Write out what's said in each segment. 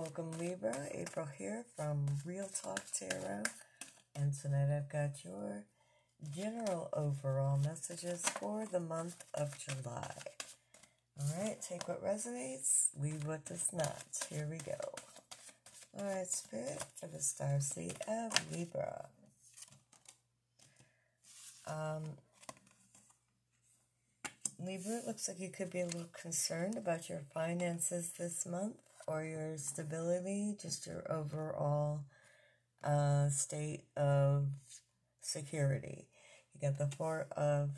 Welcome Libra, April here from Real Talk Tarot. And tonight I've got your general overall messages for the month of July. Alright, take what resonates, leave what does not. Here we go. Alright, Spirit, for the star seed of Libra. Um, Libra, it looks like you could be a little concerned about your finances this month or your stability, just your overall uh, state of security. You got the Four of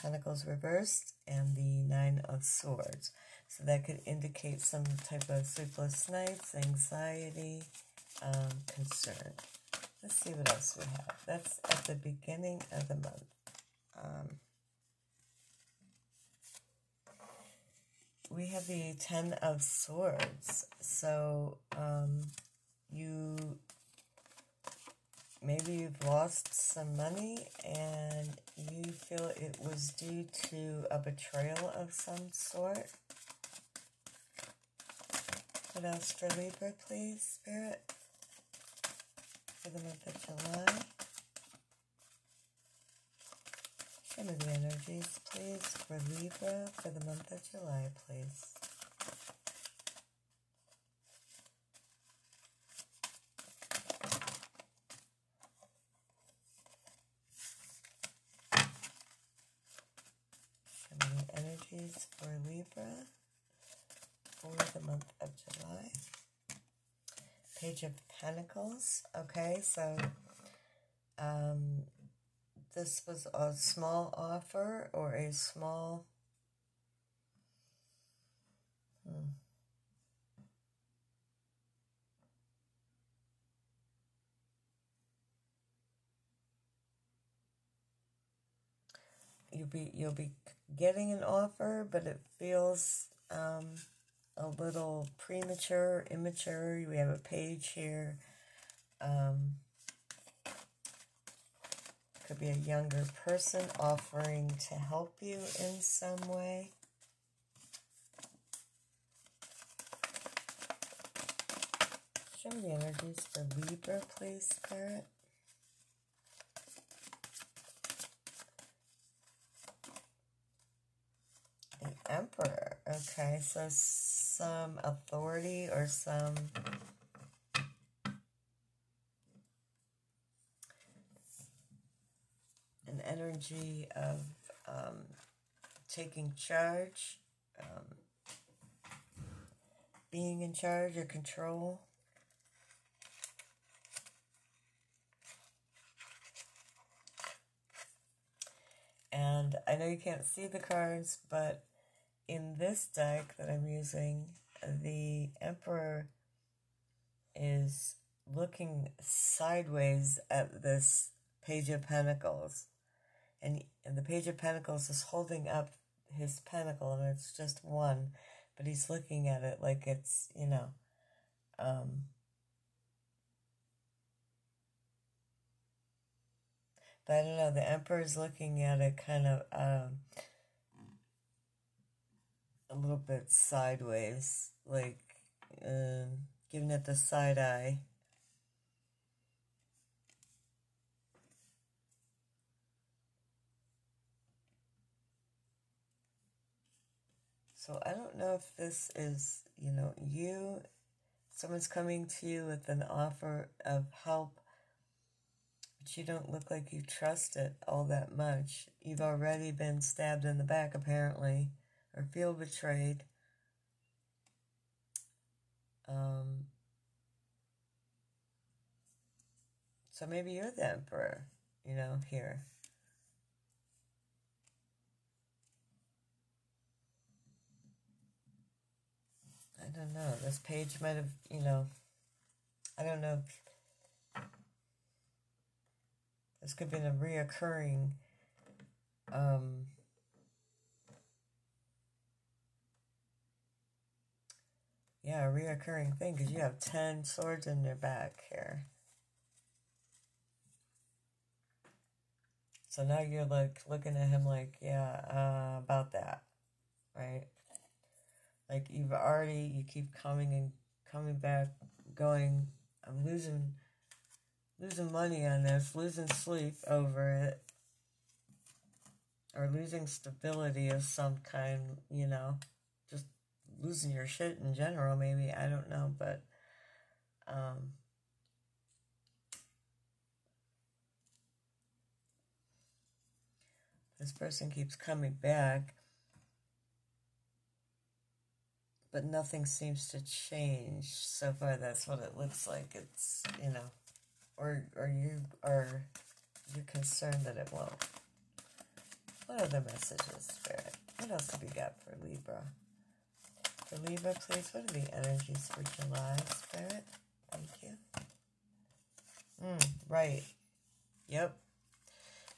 Pentacles reversed and the Nine of Swords. So that could indicate some type of sleepless nights, anxiety, um, concern. Let's see what else we have. That's at the beginning of the month. Um, we have the Ten of Swords. So, um, you maybe you've lost some money and you feel it was due to a betrayal of some sort. What else for Libra, please, Spirit? For the month of July. Show me the energies, please, for Libra for the month of July, please. Me energies for Libra for the month of July. Page of Pentacles. Okay, so um, this was a small offer or a small hmm. you'll be you'll be getting an offer but it feels um, a little premature immature we have a page here um, could be a younger person offering to help you in some way. Show me the energies for Libra, please, Spirit. The Emperor. Okay, so some authority or some an energy of um, taking charge, um, being in charge or control. And I know you can't see the cards, but in this deck that I'm using, the Emperor is looking sideways at this Page of Pentacles and, and the Page of Pentacles is holding up his pentacle, and it's just one, but he's looking at it like it's, you know, um, but I don't know, the Emperor's looking at it kind of, um, a little bit sideways, like, um, giving it the side eye. So I don't know if this is, you know, you, someone's coming to you with an offer of help, but you don't look like you trust it all that much. You've already been stabbed in the back, apparently, or feel betrayed. Um, so maybe you're the emperor, you know, here. I don't know. This page might have, you know, I don't know. This could have been a reoccurring um, yeah, a reoccurring thing because you have 10 swords in your back here. So now you're like looking at him like, yeah, uh, about that, right? Like you've already, you keep coming and coming back, going, I'm losing losing money on this, losing sleep over it, or losing stability of some kind, you know, just losing your shit in general, maybe, I don't know, but, um, this person keeps coming back, but nothing seems to change. So far, that's what it looks like. It's, you know, or, or you are you're concerned that it won't. What other messages, Spirit? What else have we got for Libra? For Libra, please, what are the energies for July, Spirit? Thank you. Mm, right. Yep.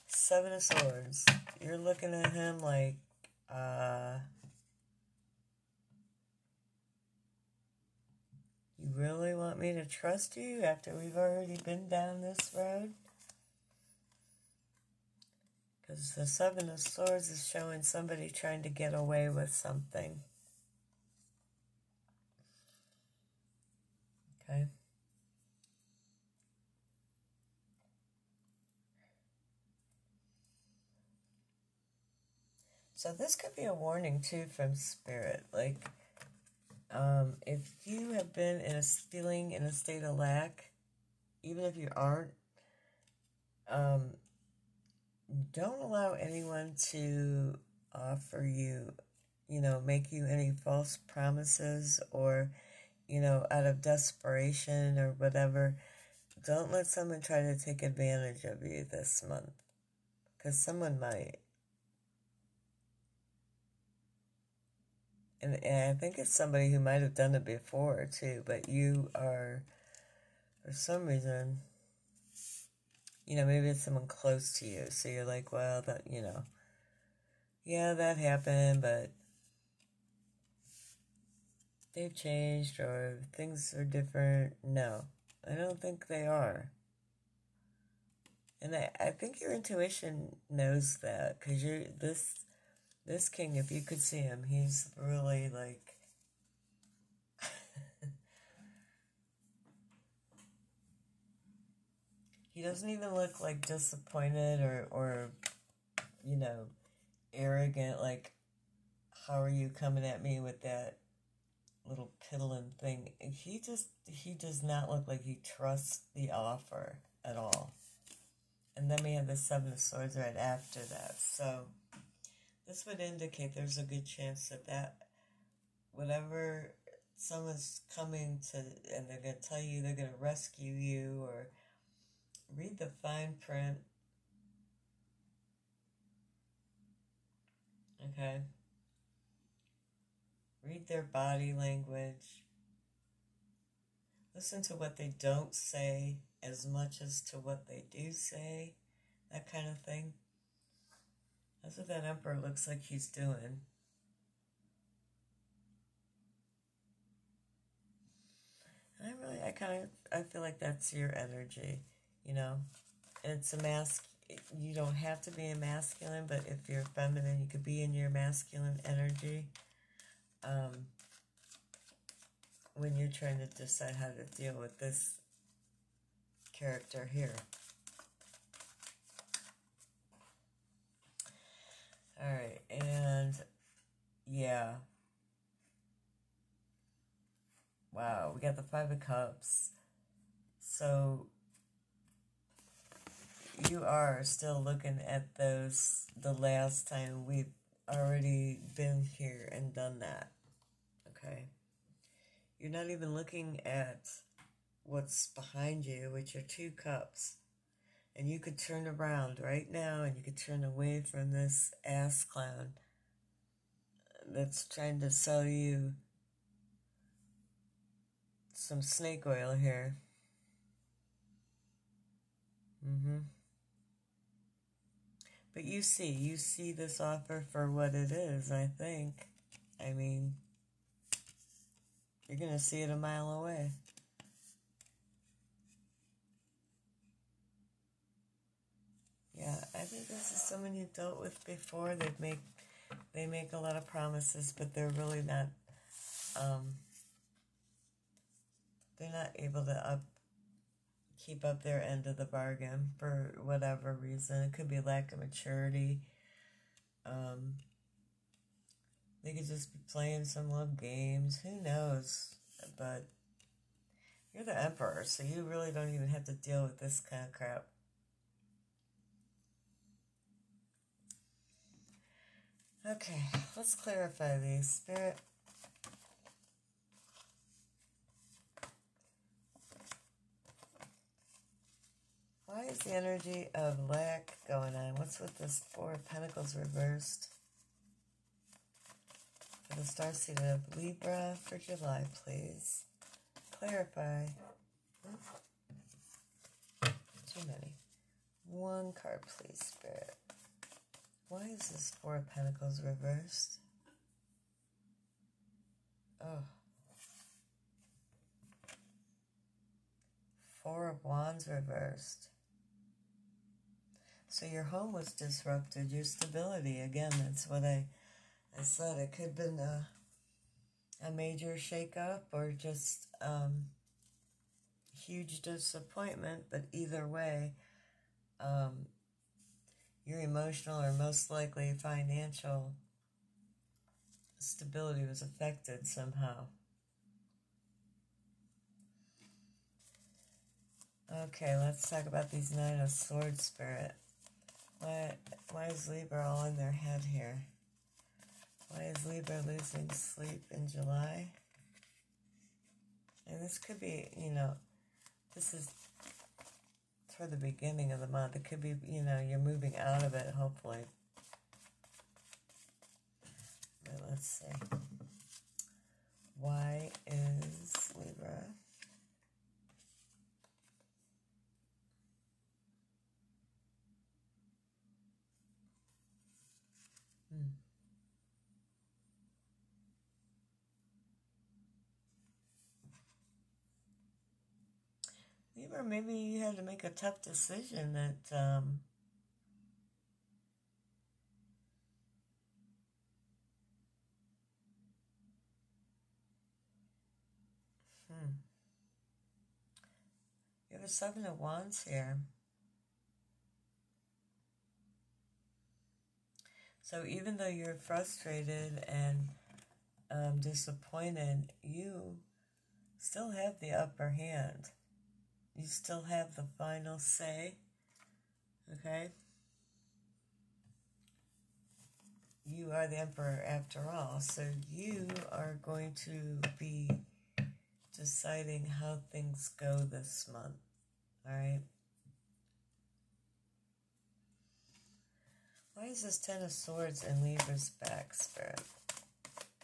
Seven of Swords. You're looking at him like, uh, you really want me to trust you after we've already been down this road? Because the Seven of Swords is showing somebody trying to get away with something. Okay. So this could be a warning too from spirit. Like, um, if you have been in a feeling in a state of lack, even if you aren't, um, don't allow anyone to offer you, you know, make you any false promises or, you know, out of desperation or whatever. Don't let someone try to take advantage of you this month because someone might. And, and I think it's somebody who might have done it before too, but you are, for some reason, you know, maybe it's someone close to you. So you're like, well, that, you know, yeah, that happened, but they've changed or things are different. No, I don't think they are. And I, I think your intuition knows that because you're this this king. If you could see him, he's really like he doesn't even look like disappointed or or you know arrogant like how are you coming at me with that little piddling thing he just he does not look like he trusts the offer at all and then we have the seven of swords right after that so this would indicate there's a good chance that that whatever someone's coming to and they're going to tell you they're going to rescue you or read the fine print. Okay. Read their body language. Listen to what they don't say as much as to what they do say. That kind of thing. That's what that emperor looks like he's doing. I really, I kind of, I feel like that's your energy you know. It's a mask. You don't have to be a masculine, but if you're feminine, you could be in your masculine energy. Um, when you're trying to decide how to deal with this character here. All right, and yeah. The Five of Cups. So you are still looking at those the last time we've already been here and done that. Okay? You're not even looking at what's behind you, which are two cups. And you could turn around right now and you could turn away from this ass clown that's trying to sell you some snake oil here. Mm-hmm. But you see, you see this offer for what it is, I think. I mean, you're going to see it a mile away. Yeah, I think this is someone you've dealt with before. They make they make a lot of promises, but they're really not um, not able to up keep up their end of the bargain for whatever reason. It could be lack of maturity. Um, they could just be playing some love games. Who knows? But you're the emperor, so you really don't even have to deal with this kind of crap. Okay, let's clarify these. Spirit. Why is the energy of lack going on? What's with this Four of Pentacles reversed? For the star seed of Libra for July, please. Clarify. Too many. One card, please, Spirit. Why is this Four of Pentacles reversed? Oh. Four of Wands reversed. So your home was disrupted, your stability. Again, that's what I, I said. It could have been a, a major shakeup or just um, huge disappointment, but either way, um, your emotional or most likely financial stability was affected somehow. Okay, let's talk about these Nine of Swords spirit. Why, why is Libra all in their head here? Why is Libra losing sleep in July? And this could be, you know, this is for the beginning of the month. It could be, you know, you're moving out of it, hopefully. But let's see. Why is Libra maybe you had to make a tough decision that um, hmm. You have a seven of wands here. So even though you're frustrated and um, disappointed, you still have the upper hand. You still have the final say. Okay? You are the emperor after all. So you are going to be deciding how things go this month. All right? Why is this Ten of Swords in Libra's back, Spirit?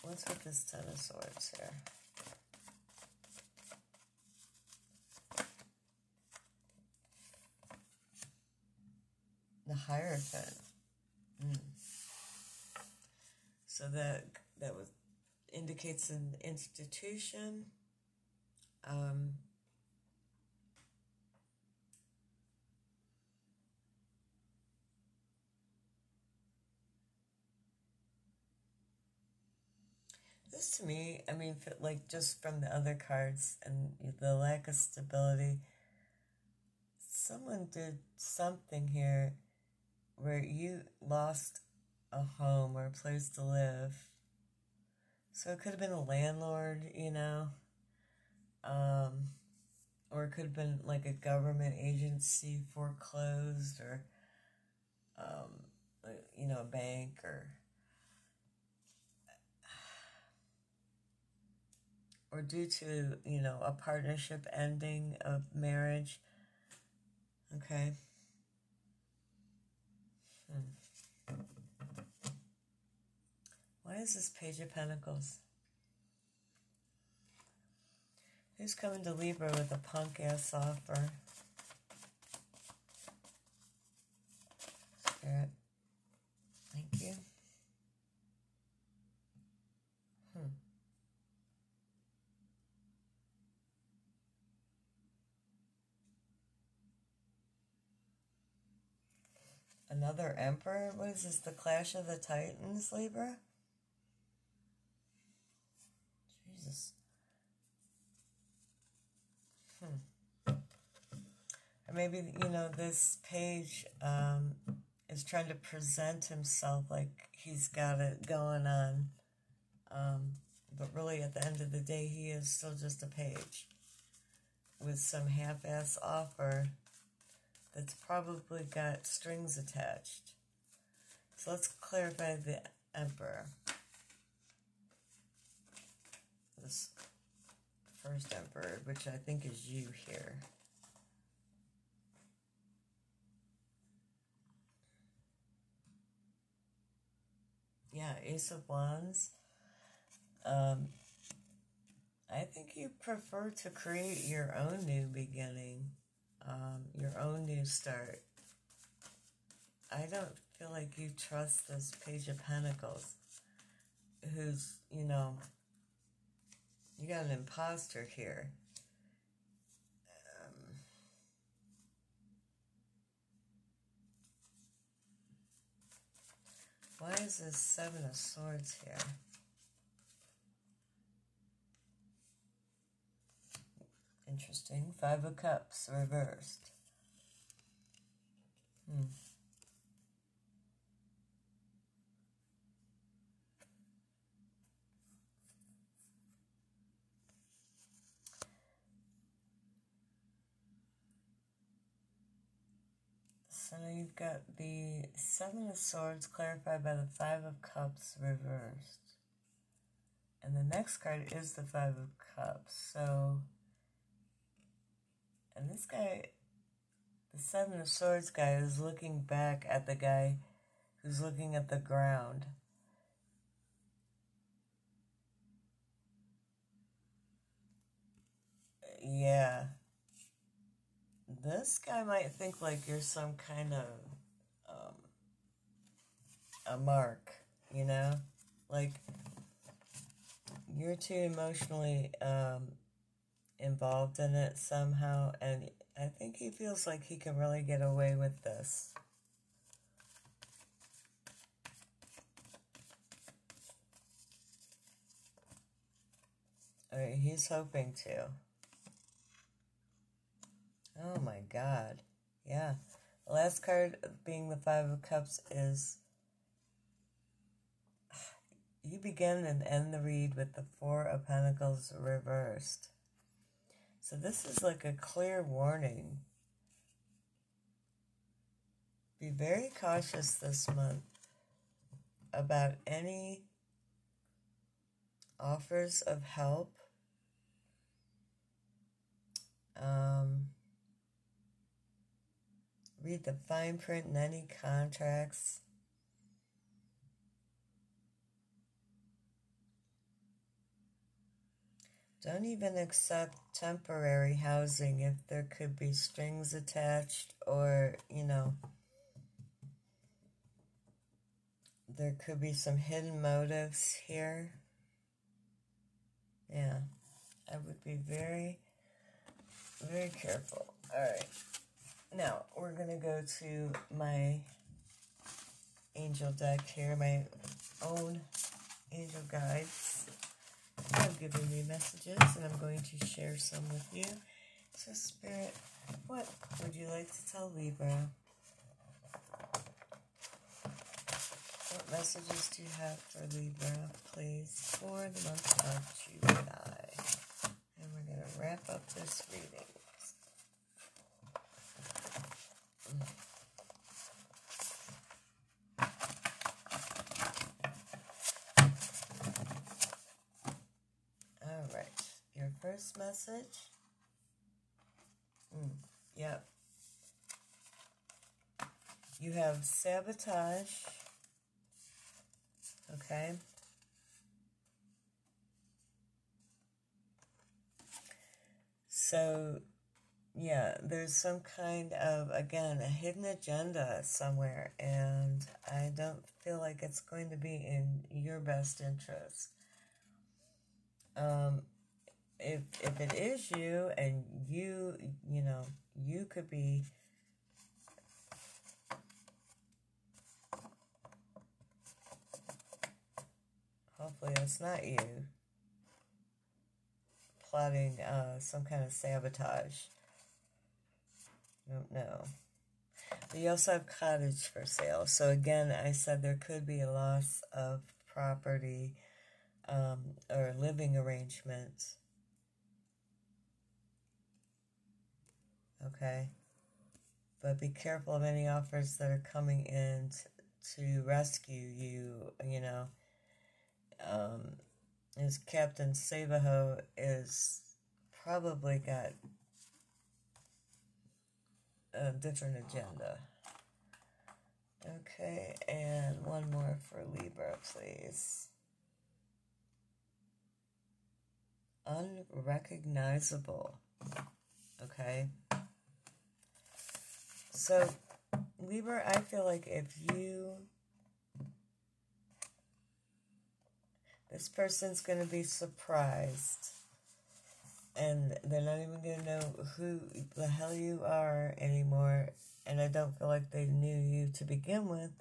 What's with this Ten of Swords here? The Hierophant. Mm. So that that was indicates an institution. Um, This to me, I mean, like just from the other cards and the lack of stability, someone did something here where you lost a home or a place to live. So it could have been a landlord, you know, um, or it could have been like a government agency foreclosed, or um, you know, a bank or or due to, you know, a partnership ending of marriage. Okay. Hmm. Why is this Page of Pentacles? Who's coming to Libra with a punk ass offer? Spirit. Thank you. Another emperor? What is this, the Clash of the Titans, Libra? Jesus. Hmm. Maybe you know this page um, is trying to present himself like he's got it going on, um, but really at the end of the day, he is still just a page with some half-ass offer that's probably got strings attached. So let's clarify the emperor. This first emperor, which I think is you here. Yeah, Ace of Wands. Um, I think you prefer to create your own new beginning, um, your own new start. I don't feel like you trust this Page of Pentacles, who's, you know, you got an imposter here. Um, why is this Seven of Swords here? Interesting. Five of Cups reversed. Hmm. So now you've got the Seven of Swords clarified by the Five of Cups reversed. And the next card is the Five of Cups. So, and this guy, the Seven of Swords guy, is looking back at the guy who's looking at the ground. Yeah this guy might think like you're some kind of um, a mark, you know, like you're too emotionally um, involved in it somehow, and I think he feels like he can really get away with this. Or he's hoping to. Oh my god. Yeah. The last card being the Five of Cups is you begin and end the read with the Four of Pentacles reversed. So this is like a clear warning. Be very cautious this month about any offers of help. Um, Read the fine print in any contracts. Don't even accept temporary housing if there could be strings attached or, you know, there could be some hidden motives here. Yeah, I would be very, very careful. All right. Now, we're going to go to my angel deck here, my own angel guides. Given me messages, and I'm going to share some with you. So, Spirit, what would you like to tell Libra? What messages do you have for Libra, please, for the month of July? And we're going to wrap up this reading. All right, your first message. Mm, yep. You have sabotage. Okay. So yeah, there's some kind of, again, a hidden agenda somewhere, and I don't feel like it's going to be in your best interest. Um, if, if it is you, and you, you know, you could be hopefully it's not you plotting uh, some kind of sabotage don't know. You also have cottage for sale. So again, I said there could be a loss of property um, or living arrangements. Okay. But be careful of any offers that are coming in to rescue you, you know. Um, is Captain Savaho is probably got a different agenda. Okay, and one more for Libra, please. Unrecognizable. Okay. So, Libra, I feel like if you. This person's going to be surprised. And they're not even going to know who the hell you are anymore. And I don't feel like they knew you to begin with.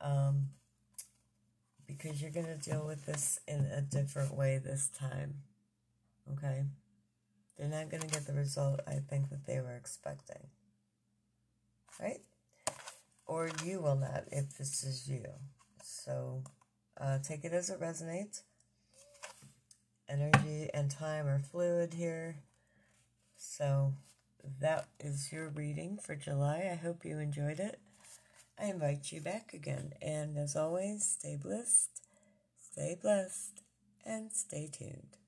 Um, because you're going to deal with this in a different way this time. Okay? They're not going to get the result I think that they were expecting. Right? Or you will not if this is you. So uh, take it as it resonates. Energy and time are fluid here. So that is your reading for July. I hope you enjoyed it. I invite you back again. And as always, stay blessed, stay blessed, and stay tuned.